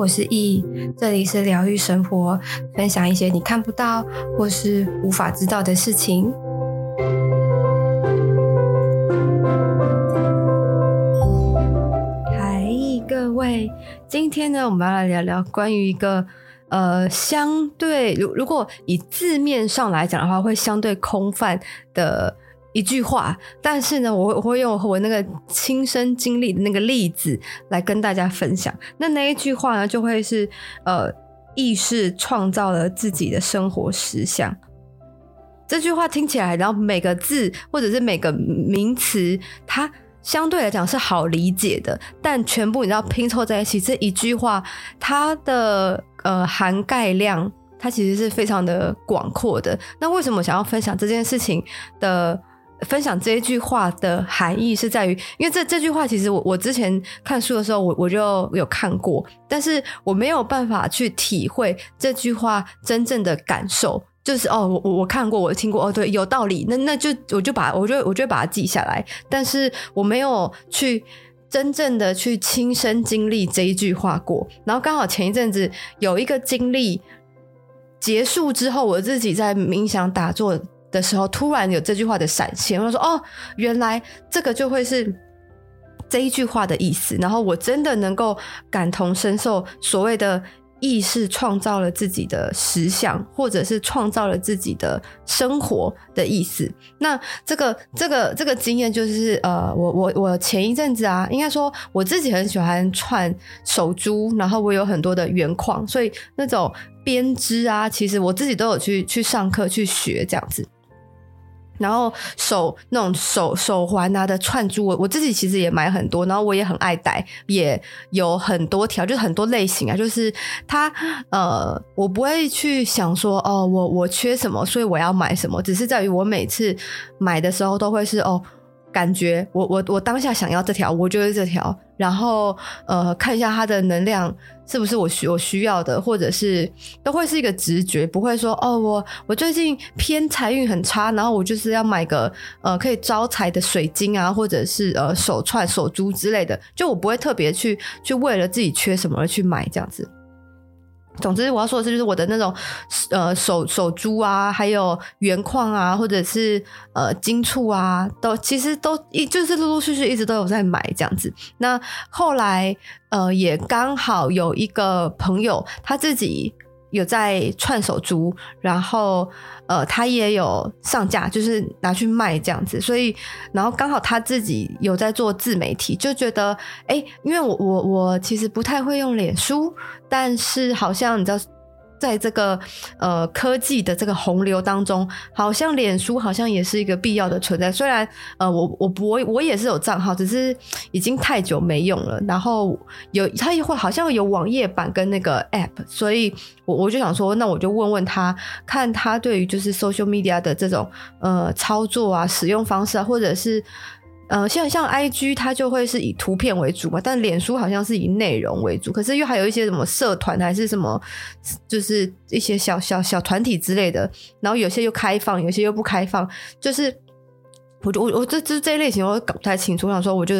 我是易，这里是疗愈生活，分享一些你看不到或是无法知道的事情。嗨，各位，今天呢，我们要来聊聊关于一个呃，相对如如果以字面上来讲的话，会相对空泛的。一句话，但是呢，我我会用我那个亲身经历的那个例子来跟大家分享。那那一句话呢，就会是呃，意识创造了自己的生活实相。这句话听起来，然后每个字或者是每个名词，它相对来讲是好理解的，但全部你知道拼凑在一起，这一句话它的呃涵盖量，它其实是非常的广阔的。那为什么想要分享这件事情的？分享这一句话的含义是在于，因为这这句话其实我我之前看书的时候我我就有看过，但是我没有办法去体会这句话真正的感受，就是哦，我我看过，我听过，哦，对，有道理，那那就我就把我就我就把它记下来，但是我没有去真正的去亲身经历这一句话过，然后刚好前一阵子有一个经历结束之后，我自己在冥想打坐。的时候，突然有这句话的闪现，我说：“哦，原来这个就会是这一句话的意思。”然后我真的能够感同身受，所谓的意识创造了自己的实相，或者是创造了自己的生活的意思。那这个这个这个经验就是，呃，我我我前一阵子啊，应该说我自己很喜欢串手珠，然后我有很多的原矿，所以那种编织啊，其实我自己都有去去上课去学这样子。然后手那种手手环啊的串珠，我我自己其实也买很多，然后我也很爱戴，也有很多条，就是很多类型啊。就是它呃，我不会去想说哦，我我缺什么，所以我要买什么，只是在于我每次买的时候都会是哦。感觉我我我当下想要这条，我就是这条，然后呃看一下它的能量是不是我需我需要的，或者是都会是一个直觉，不会说哦我我最近偏财运很差，然后我就是要买个呃可以招财的水晶啊，或者是呃手串手珠之类的，就我不会特别去去为了自己缺什么而去买这样子。总之，我要说的是，就是我的那种呃手手珠啊，还有原矿啊，或者是呃金簇啊，都其实都一就是陆陆续续一直都有在买这样子。那后来呃也刚好有一个朋友他自己。有在串手珠，然后呃，他也有上架，就是拿去卖这样子。所以，然后刚好他自己有在做自媒体，就觉得哎，因为我我我其实不太会用脸书，但是好像你知道。在这个呃科技的这个洪流当中，好像脸书好像也是一个必要的存在。虽然呃我我我我也是有账号，只是已经太久没用了。然后有他也会好像有网页版跟那个 App，所以我我就想说，那我就问问他，看他对于就是 social media 的这种呃操作啊、使用方式啊，或者是。呃，像像 IG 它就会是以图片为主嘛，但脸书好像是以内容为主，可是又还有一些什么社团还是什么，就是一些小小小团体之类的，然后有些又开放，有些又不开放，就是。我就我我这这这一类型我搞不太清楚，我想说我就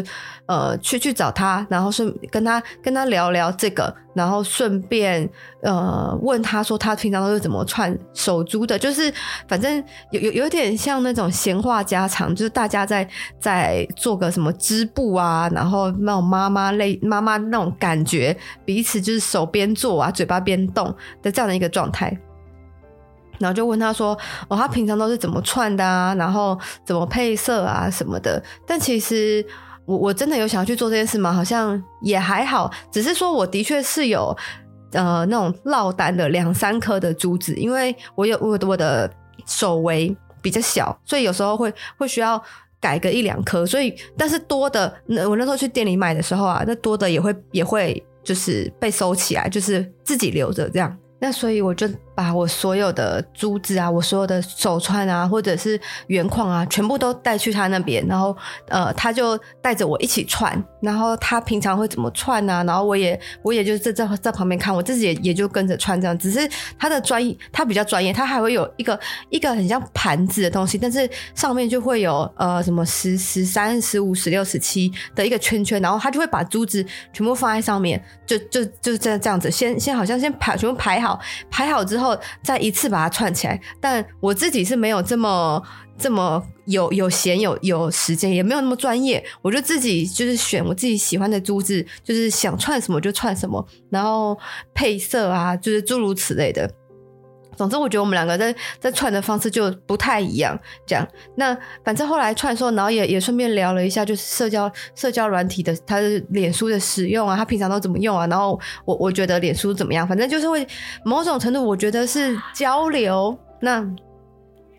呃去去找他，然后顺跟他跟他聊聊这个，然后顺便呃问他说他平常都是怎么串手珠的，就是反正有有有点像那种闲话家常，就是大家在在做个什么织布啊，然后那种妈妈类妈妈那种感觉，彼此就是手边做啊，嘴巴边动的这样的一个状态。然后就问他说：“哦，他平常都是怎么串的啊？然后怎么配色啊什么的？”但其实我我真的有想要去做这件事吗？好像也还好，只是说我的确是有呃那种落单的两三颗的珠子，因为我有我我的手围比较小，所以有时候会会需要改个一两颗。所以但是多的，那我那时候去店里买的时候啊，那多的也会也会就是被收起来，就是自己留着这样。那所以我就。把我所有的珠子啊，我所有的手串啊，或者是原矿啊，全部都带去他那边，然后呃，他就带着我一起串，然后他平常会怎么串啊，然后我也我也就在在在旁边看，我自己也也就跟着串这样，只是他的专业，他比较专业，他还会有一个一个很像盘子的东西，但是上面就会有呃什么十十三十五十六十七的一个圈圈，然后他就会把珠子全部放在上面，就就就这样这样子，先先好像先排全部排好，排好之后再一次把它串起来。但我自己是没有这么这么有有闲有有时间，也没有那么专业，我就自己就是选我自己喜欢的珠子，就是想串什么就串什么，然后配色啊，就是诸如此类的。总之，我觉得我们两个在在串的方式就不太一样。这样，那反正后来串的时候，然后也也顺便聊了一下，就是社交社交软体的，他的脸书的使用啊，他平常都怎么用啊？然后我我觉得脸书怎么样？反正就是会某种程度，我觉得是交流。那。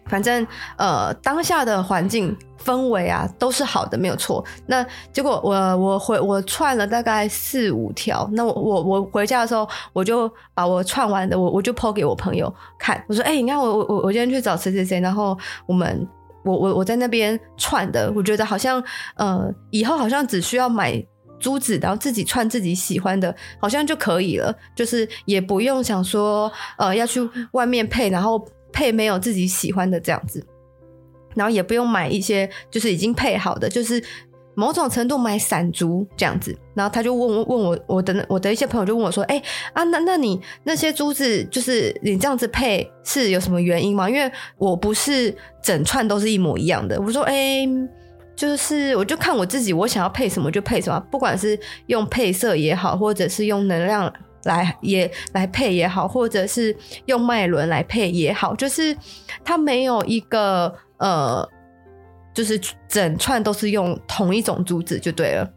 反正呃，当下的环境氛围啊，都是好的，没有错。那结果我我回我串了大概四五条，那我我我回家的时候，我就把我串完的，我我就 po 给我朋友看，我说，哎、你看我我我我今天去找谁谁谁，然后我们我我我在那边串的，我觉得好像呃，以后好像只需要买珠子，然后自己串自己喜欢的，好像就可以了，就是也不用想说呃要去外面配，然后。配没有自己喜欢的这样子，然后也不用买一些就是已经配好的，就是某种程度买散珠这样子。然后他就问问我，我的我的一些朋友就问我说：“哎、啊，那那你那些珠子就是你这样子配是有什么原因吗？因为我不是整串都是一模一样的。”我说：“哎、就是我就看我自己，我想要配什么就配什么，不管是用配色也好，或者是用能量。”来也来配也好，或者是用脉轮来配也好，就是它没有一个呃，就是整串都是用同一种珠子就对了。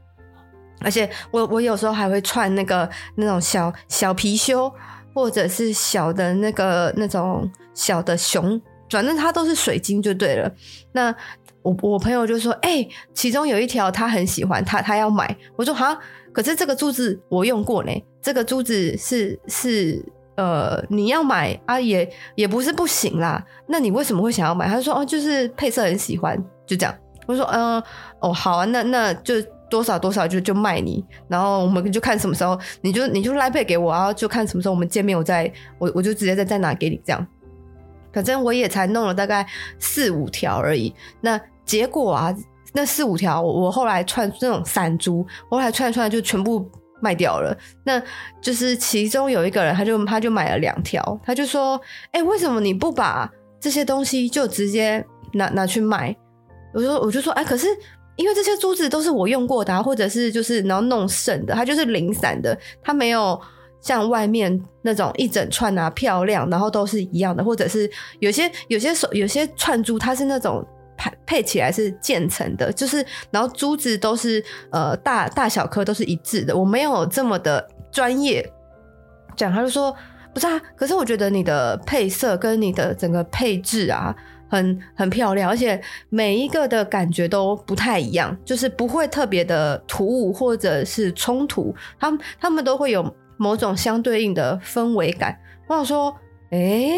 而且我我有时候还会串那个那种小小貔貅，或者是小的那个那种小的熊，反正它都是水晶就对了。那我我朋友就说，哎、其中有一条他很喜欢，他他要买。我说好，可是这个珠子我用过呢。这个珠子是是呃，你要买啊，也也不是不行啦。那你为什么会想要买？他说哦，就是配色很喜欢，就这样。我说嗯、哦好啊，那那就多少多少就就卖你，然后我们就看什么时候你就你就来配给我，然后就看什么时候我们见面，我再我我就直接再再拿给你这样。反正我也才弄了大概四五条而已。那结果啊，那四五条我我后来串那种散珠，我后来串串就全部。卖掉了，那就是其中有一个人，他就他就买了两条，他就说：“哎、为什么你不把这些东西就直接拿拿去卖？”我说：“我就说，哎、可是因为这些珠子都是我用过的、或者是就是然后弄剩的，它就是零散的，它没有像外面那种一整串啊漂亮，然后都是一样的，或者是有些有些手有些串珠，它是那种。”配配起来是渐层的，就是然后珠子都是呃大大小颗都是一致的。我没有这么的专业讲，他就说不是啊，可是我觉得你的配色跟你的整个配置啊，很很漂亮，而且每一个的感觉都不太一样，就是不会特别的突兀或者是冲突，他们他们都会有某种相对应的氛围感。我想说，哎、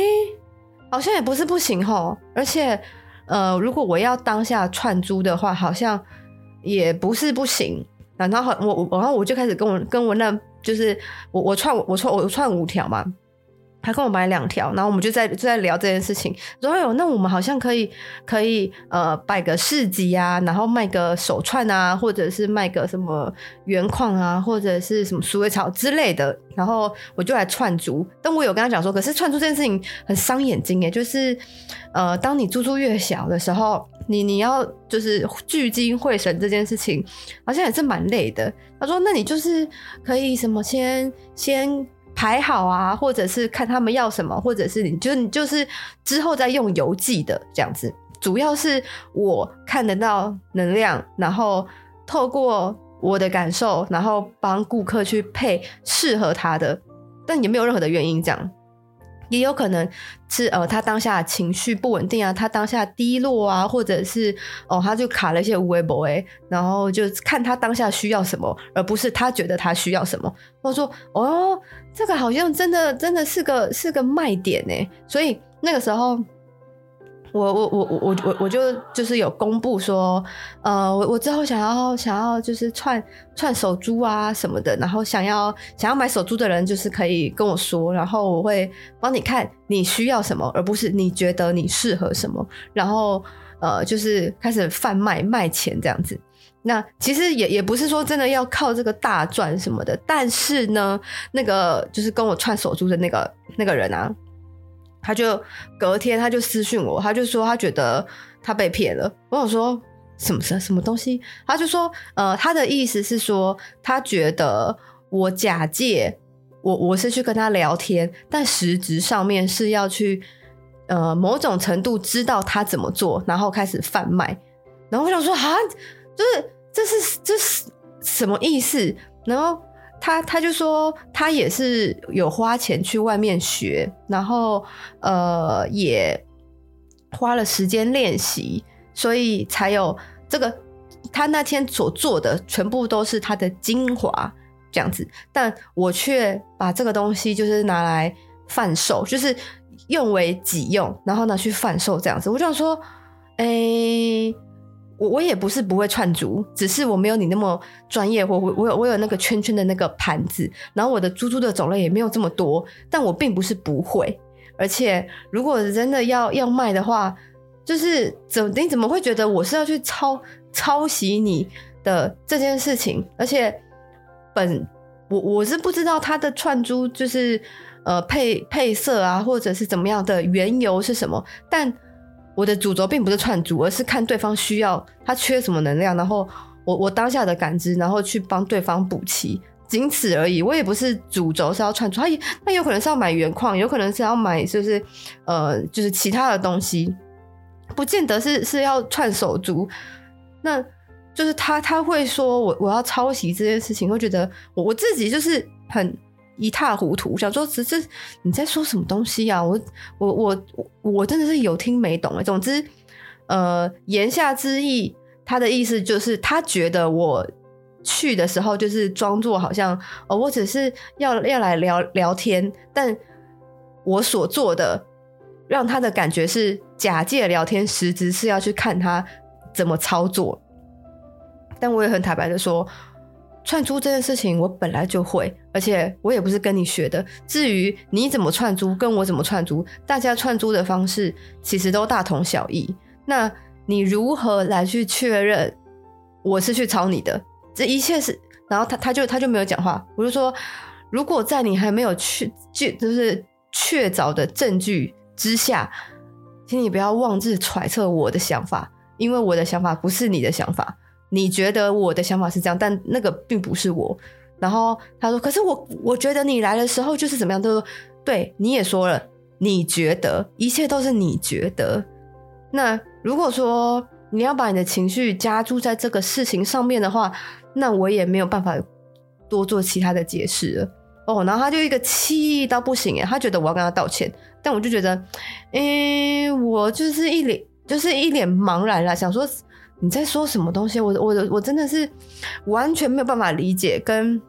好像也不是不行齁，而且。呃，如果我要当下串珠的话，好像也不是不行。然后我我然后我就开始跟我跟我那就是我我串我串我串五条嘛。他跟我买两条，然后我们就在就在聊这件事情。然后有那我们好像可以可以呃摆个市集啊，然后卖个手串啊，或者是卖个什么原矿啊，或者是什么鼠尾草之类的。然后我就来串珠，但我有跟他讲说，可是串珠这件事情很伤眼睛耶，就是呃，当你珠珠越小的时候，你你要就是聚精会神这件事情，好像也是蛮累的。他说，那你就是可以什么先先。排好啊，或者是看他们要什么，或者是你就你就是之后再用邮寄的这样子。主要是我看得到能量，然后透过我的感受，然后帮顾客去配适合他的，但也没有任何的原因这样。也有可能是呃，他当下情绪不稳定啊，他当下低落啊，或者是哦，他就卡了一些无为不为，然后就看他当下需要什么，而不是他觉得他需要什么。或者说哦，这个好像真的真的是个是个卖点呢，所以那个时候。我我我我我我就就是有公布说，呃，我我之后想要想要就是串串手珠啊什么的，然后想要想要买手珠的人就是可以跟我说，然后我会帮你看你需要什么，而不是你觉得你适合什么，然后呃就是开始贩卖卖钱这样子。那其实也也不是说真的要靠这个大赚什么的，但是呢，那个就是跟我串手珠的那个那个人啊。他就隔天他就私讯我，他就说他觉得他被骗了。我想说什么什么东西？他就说呃，他的意思是说他觉得我假借我我是去跟他聊天，但实质上面是要去呃某种程度知道他怎么做，然后开始贩卖。然后我想说啊，就是这是这是什么意思？然后。他他就说，他也是有花钱去外面学，然后呃也花了时间练习，所以才有这个。他那天所做的全部都是他的精华这样子，但我却把这个东西就是拿来贩售，就是用为己用，然后拿去贩售这样子。我就想说，哎、我我也不是不会串珠，只是我没有你那么专业，或我我有我有那个圈圈的那个盘子，然后我的珠珠的种类也没有这么多，但我并不是不会，而且如果真的要要卖的话，就是怎你怎么会觉得我是要去抄抄袭你的这件事情？而且本我我是不知道它的串珠就是呃配配色啊，或者是怎么样的缘由是什么，但。我的主轴并不是串珠，而是看对方需要，他缺什么能量，然后我我当下的感知，然后去帮对方补齐，仅此而已。我也不是主轴是要串珠，他也他有可能是要买原矿，有可能是要买就是呃就是其他的东西，不见得是是要串手珠。那就是他他会说我我要抄袭这件事情，会觉得我我自己就是很。一塌糊涂，想说这这你在说什么东西啊？我我我我真的是有听没懂哎。总之，呃，言下之意，他的意思就是他觉得我去的时候就是装作好像哦，我只是要要来聊聊天，但我所做的让他的感觉是假借聊天，实质是要去看他怎么操作。但我也很坦白的说。串珠这件事情我本来就会，而且我也不是跟你学的。至于你怎么串珠，跟我怎么串珠，大家串珠的方式其实都大同小异。那你如何来去确认我是去抄你的？这一切是……然后他他就他就没有讲话。我就说，如果在你还没有确就就是确凿的证据之下，请你不要妄自揣测我的想法，因为我的想法不是你的想法。你觉得我的想法是这样，但那个并不是我。然后他说：“可是我我觉得你来的时候就是怎么样？”他说：“对，你也说了，你觉得一切都是你觉得。那如果说你要把你的情绪加注在这个事情上面的话，那我也没有办法多做其他的解释了。”哦，然后他就一个气到不行诶，他觉得我要跟他道歉，但我就觉得，诶，我就是一脸就是一脸茫然了，想说。你在说什么东西？我我我真的是完全没有办法理解，跟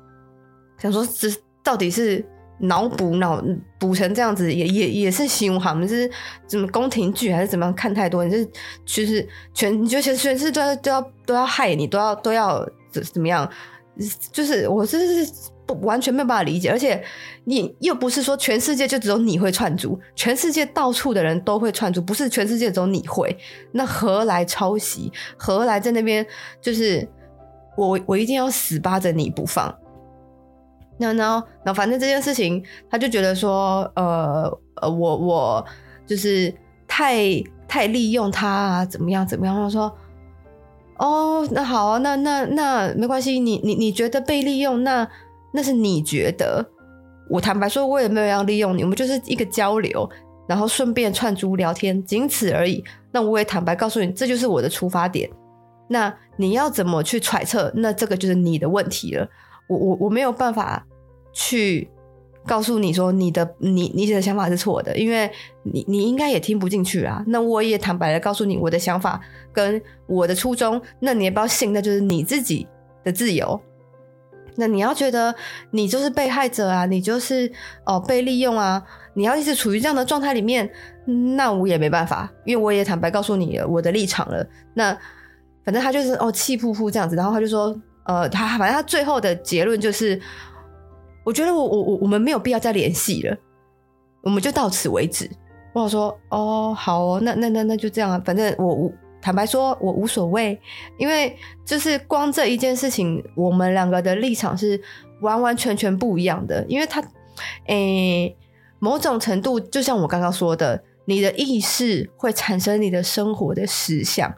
想说这到底是脑补脑补成这样子，也也也是形容好，你是怎么宫廷剧还是怎么样？看太多，你是其实全你觉得全全世界都要都要都要害你，都要都要怎怎么样？就是我真是。不完全没有办法理解，而且你又不是说全世界就只有你会串珠，全世界到处的人都会串珠，不是全世界只有你会，那何来抄袭？何来在那边就是我我一定要死扒着你不放？那那那反正这件事情，他就觉得说，呃呃，我我就是太太利用他啊，怎么样怎么样？他说，哦，那好啊，那那那没关系，你你你觉得被利用那？那是你觉得，我坦白说，我也没有要利用你，我们就是一个交流，然后顺便串珠聊天，仅此而已。那我也坦白告诉你，这就是我的出发点。那你要怎么去揣测？那这个就是你的问题了。我我我没有办法去告诉你说你的你你的想法是错的，因为你你应该也听不进去啊。那我也坦白的告诉你我的想法跟我的初衷，那你也不要信，那就是你自己的自由。那你要觉得你就是被害者啊，你就是哦被利用啊，你要一直处于这样的状态里面，那我也没办法，因为我也坦白告诉你我的立场了。那反正他就是哦气噗噗这样子，然后他就说呃他反正他最后的结论就是，我觉得我我我我们没有必要再联系了，我们就到此为止。我说哦好哦，那那那那就这样啊，反正我我。坦白说，我无所谓，因为就是光这一件事情，我们两个的立场是完完全全不一样的。因为他，诶、某种程度就像我刚刚说的，你的意识会产生你的生活的实相。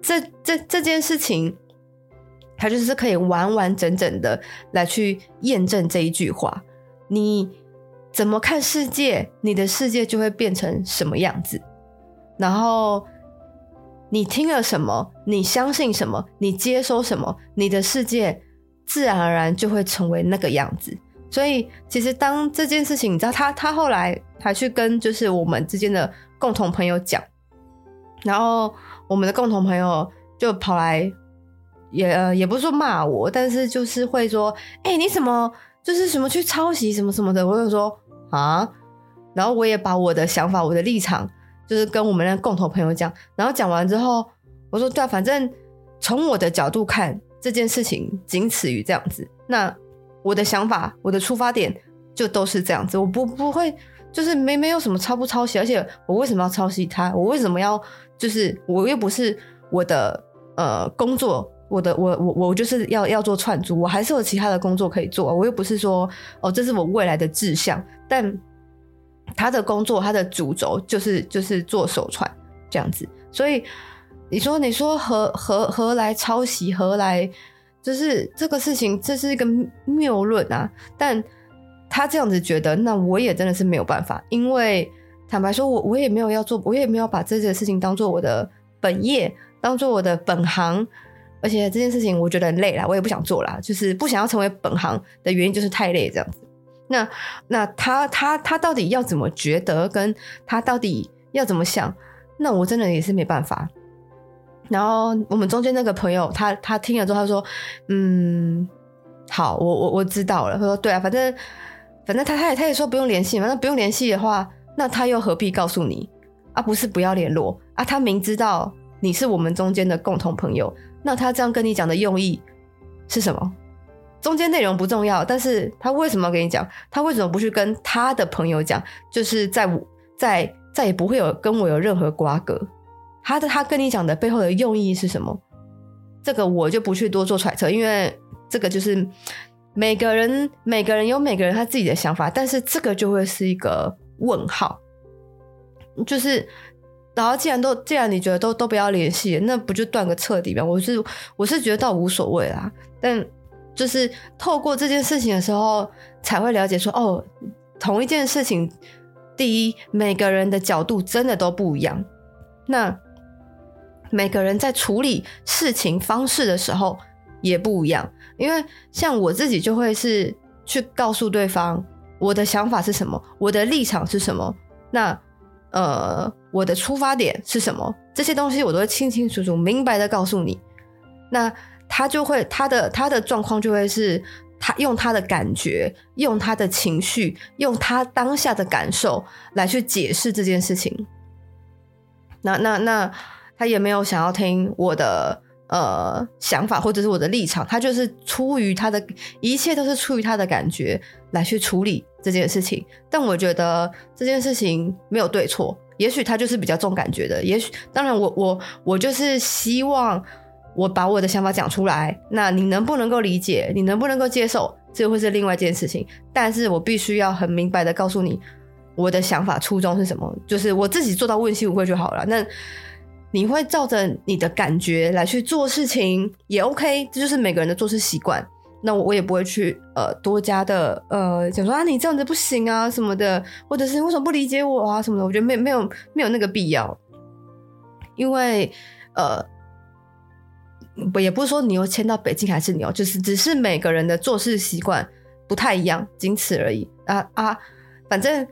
这这这件事情，它就是可以完完整整的来去验证这一句话：你怎么看世界，你的世界就会变成什么样子。然后。你听了什么？你相信什么？你接收什么？你的世界自然而然就会成为那个样子。所以，其实当这件事情，你知道，他他后来还去跟就是我们之间的共同朋友讲，然后我们的共同朋友就跑来也呃也不是说骂我，但是就是会说，哎、你怎么就是什么去抄袭什么什么的？我就说啊，然后我也把我的想法、我的立场。就是跟我们的共同朋友讲，然后讲完之后，我说对啊，反正从我的角度看这件事情仅此于这样子。那我的想法，我的出发点就都是这样子。我不不会，就是没没有什么抄不抄袭，而且我为什么要抄袭他？我为什么要就是我又不是我的呃工作，我的我我我就是要要做串珠，我还是有其他的工作可以做。我又不是说哦，这是我未来的志向，但。他的工作，他的主轴就是就是做手串这样子，所以你说你说何何何来抄袭，何来就是这个事情，这是一个谬论啊！但他这样子觉得，那我也真的是没有办法，因为坦白说，我我也没有要做，我也没有把这件事情当做我的本业，当做我的本行，而且这件事情我觉得很累啦，我也不想做啦，就是不想要成为本行的原因就是太累这样子。那那他他他到底要怎么觉得，跟他到底要怎么想？那我真的也是没办法。然后我们中间那个朋友，他他听了之后，他说：“嗯，好，我我我知道了。”他说：“对啊，反正反正他他也他也说不用联系反正不用联系的话，那他又何必告诉你啊？不是不要联络啊？他明知道你是我们中间的共同朋友，那他这样跟你讲的用意是什么？”中间内容不重要，但是他为什么要跟你讲？他为什么不去跟他的朋友讲？就是在在再也不会有跟我有任何瓜葛。他的他跟你讲的背后的用意是什么？这个我就不去多做揣测，因为这个就是每个人每个人有每个人他自己的想法，但是这个就会是一个问号。就是，然后既然都既然你觉得都都不要联系，那不就断个彻底吗？我是我是觉得倒无所谓啦，但。就是透过这件事情的时候，才会了解说，哦，同一件事情，第一，每个人的角度真的都不一样。那每个人在处理事情方式的时候也不一样，因为像我自己就会是去告诉对方我的想法是什么，我的立场是什么，那呃，我的出发点是什么，这些东西我都会清清楚楚、明白的告诉你。那。他就会，他的他的状况就会是，他用他的感觉，用他的情绪，用他当下的感受来去解释这件事情。那那那，他也没有想要听我的呃想法或者是我的立场，他就是出于他的一切都是出于他的感觉来去处理这件事情。但我觉得这件事情没有对错，也许他就是比较重感觉的，也许当然我我我就是希望。我把我的想法讲出来，那你能不能够理解？你能不能够接受？这会是另外一件事情。但是我必须要很明白的告诉你，我的想法初衷是什么，就是我自己做到问心无愧就好了。那你会照着你的感觉来去做事情也 OK，这就是每个人的做事习惯。那我也不会去呃多加的呃讲说啊你这样子不行啊什么的，或者是为什么不理解我啊什么的？我觉得没没有没有那个必要，因为呃。不，也不是说你又迁到北京还是你哦，就是只是每个人的做事习惯不太一样，仅此而已啊啊！反正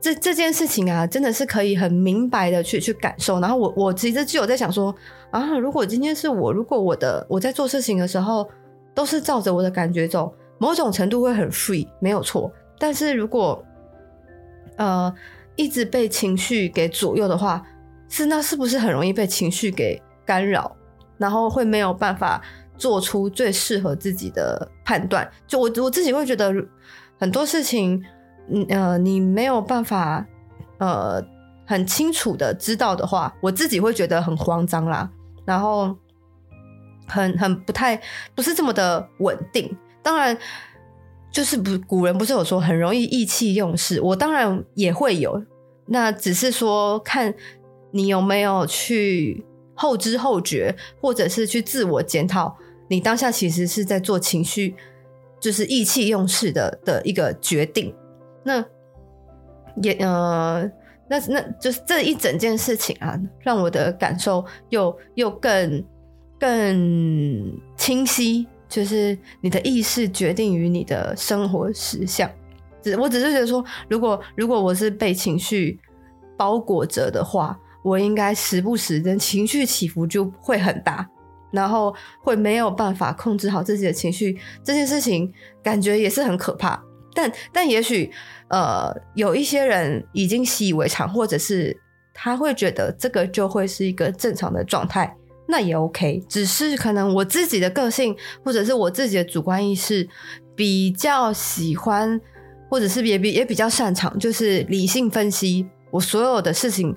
这这件事情啊，真的是可以很明白的去去感受。然后我我其实就有在想说啊，如果今天是我，如果我的我在做事情的时候都是照着我的感觉走，某种程度会很 free，没有错。但是如果呃一直被情绪给左右的话，是那是不是很容易被情绪给干扰，然后会没有办法做出最适合自己的判断？就我我自己会觉得很多事情，嗯呃，你没有办法呃很清楚的知道的话，我自己会觉得很慌张啦，然后很很不太不是这么的稳定。当然，就是不古人不是有说很容易意气用事，我当然也会有，那只是说看。你有没有去后知后觉，或者是去自我检讨？你当下其实是在做情绪，就是意气用事的的一个决定。那也呃，那那就是这一整件事情啊，让我的感受又又更更清晰。就是你的意识决定于你的生活实相。只我只是觉得说，如果如果我是被情绪包裹着的话。我应该时不时的情绪起伏就会很大，然后会没有办法控制好自己的情绪，这件事情感觉也是很可怕。但但也许呃有一些人已经习以为常，或者是他会觉得这个就会是一个正常的状态，那也 OK。只是可能我自己的个性或者是我自己的主观意识比较喜欢，或者是也比也比较擅长，就是理性分析我所有的事情。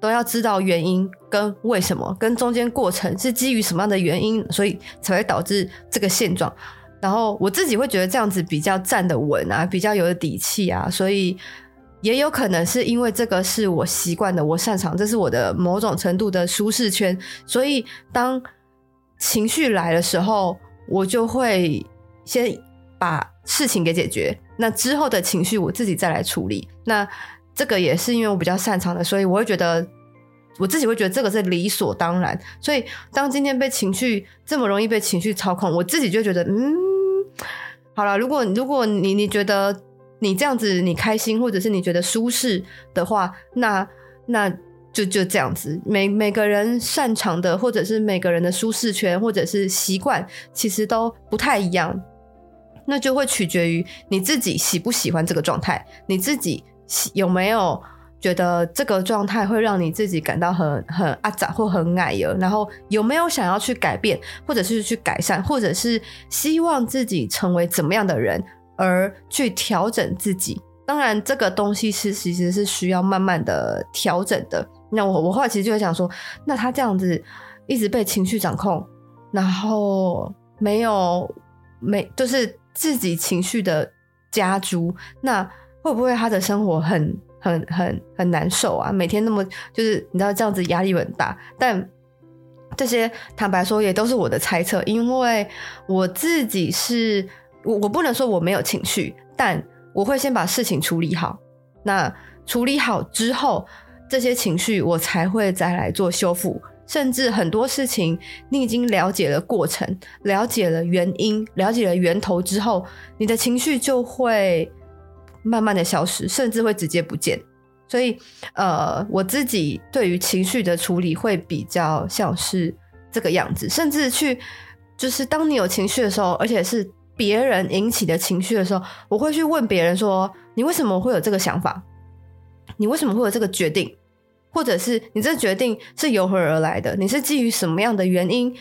都要知道原因跟为什么，跟中间过程是基于什么样的原因，所以才会导致这个现状。然后我自己会觉得这样子比较站得稳啊，比较有底气啊，所以也有可能是因为这个是我习惯的，我擅长，这是我的某种程度的舒适圈。所以当情绪来的时候，我就会先把事情给解决，那之后的情绪我自己再来处理。那这个也是因为我比较擅长的，所以我会觉得我自己会觉得这个是理所当然。所以当今天被情绪这么容易被情绪操控，我自己就觉得，嗯，好了，如果如果你你觉得你这样子你开心，或者是你觉得舒适的话，那那就就这样子。每每个人擅长的，或者是每个人的舒适圈，或者是习惯，其实都不太一样。那就会取决于你自己喜不喜欢这个状态，你自己。有没有觉得这个状态会让你自己感到很很阿杂或很矮油？然后有没有想要去改变，或者是去改善，或者是希望自己成为怎么样的人而去调整自己？当然，这个东西是其实是需要慢慢的调整的。那我我后来其实就会想说，那他这样子一直被情绪掌控，然后没有没就是自己情绪的加诸，那。会不会他的生活很很很很难受啊？每天那么就是你知道这样子压力很大，但这些坦白说也都是我的猜测，因为我自己是我我不能说我没有情绪，但我会先把事情处理好。那处理好之后，这些情绪我才会再来做修复。甚至很多事情你已经了解了过程，了解了原因，了解了源头之后，你的情绪就会。慢慢的消失，甚至会直接不见。所以，呃，我自己对于情绪的处理会比较像是这个样子，甚至去就是当你有情绪的时候，而且是别人引起的情绪的时候，我会去问别人说：“你为什么会有这个想法？你为什么会有这个决定？或者是你这决定是由何而来的？你是基于什么样的原因，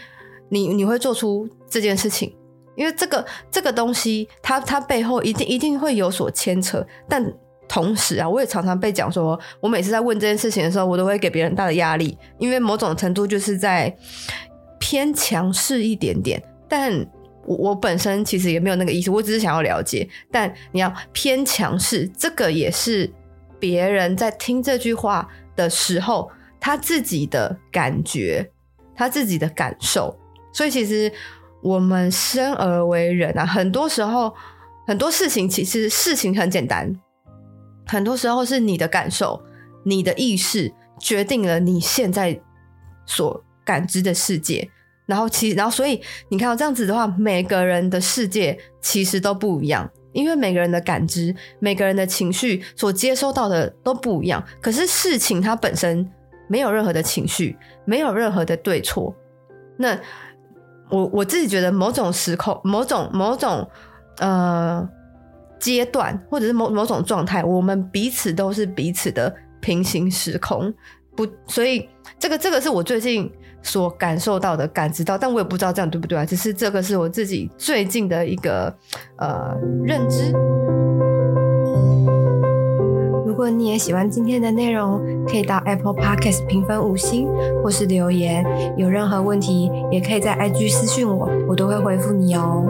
你你会做出这件事情？”因为这个这个东西，它它背后一定一定会有所牵扯，但同时啊，我也常常被讲说，我每次在问这件事情的时候，我都会给别人大的压力，因为某种程度就是在偏强势一点点。但我我本身其实也没有那个意思，我只是想要了解。但你要偏强势，这个也是别人在听这句话的时候，他自己的感觉，他自己的感受。所以其实。我们生而为人啊，很多时候很多事情其实事情很简单，很多时候是你的感受、你的意识决定了你现在所感知的世界。然后其然后所以你看这样子的话，每个人的世界其实都不一样。因为每个人的感知、每个人的情绪所接收到的都不一样。可是事情它本身没有任何的情绪，没有任何的对错。那我我自己觉得，某种时空、某种某种呃阶段，或者是某某种状态，我们彼此都是彼此的平行时空。不，所以这个这个是我最近所感受到的、感知到，但我也不知道这样对不对啊。只是这个是我自己最近的一个呃认知。如果你也喜欢今天的内容，可以到 Apple Podcast 评分五星，或是留言。有任何问题，也可以在 IG 私讯我，我都会回复你哦。